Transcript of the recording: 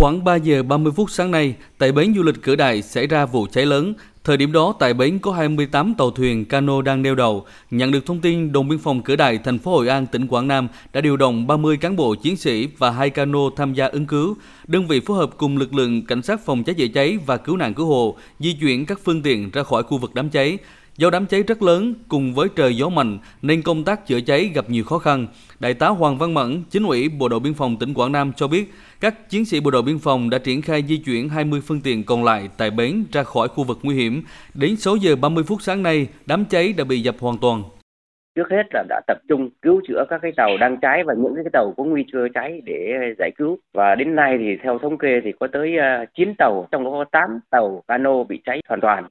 Khoảng 3 giờ 30 phút sáng nay, tại bến du lịch Cửa Đại xảy ra vụ cháy lớn. Thời điểm đó, tại bến có 28 tàu thuyền cano đang neo đậu. Nhận được thông tin, đồn biên phòng Cửa Đại, thành phố Hội An, tỉnh Quảng Nam đã điều động 30 cán bộ chiến sĩ và hai cano tham gia ứng cứu. Đơn vị phối hợp cùng lực lượng cảnh sát phòng cháy chữa cháy và cứu nạn cứu hộ di chuyển các phương tiện ra khỏi khu vực đám cháy. Do đám cháy rất lớn cùng với trời gió mạnh nên công tác chữa cháy gặp nhiều khó khăn. Đại tá Hoàng Văn Mẫn, chính ủy Bộ đội Biên phòng tỉnh Quảng Nam cho biết, các chiến sĩ Bộ đội Biên phòng đã triển khai di chuyển 20 phương tiện còn lại tại bến ra khỏi khu vực nguy hiểm. Đến 6 giờ 30 phút sáng nay, đám cháy đã bị dập hoàn toàn. Trước hết là đã tập trung cứu chữa các cái tàu đang cháy và những cái tàu có nguy cơ cháy để giải cứu. Và đến nay thì theo thống kê thì có tới ờ, 9 tàu, trong đó có 8 tàu cano bị cháy hoàn toàn.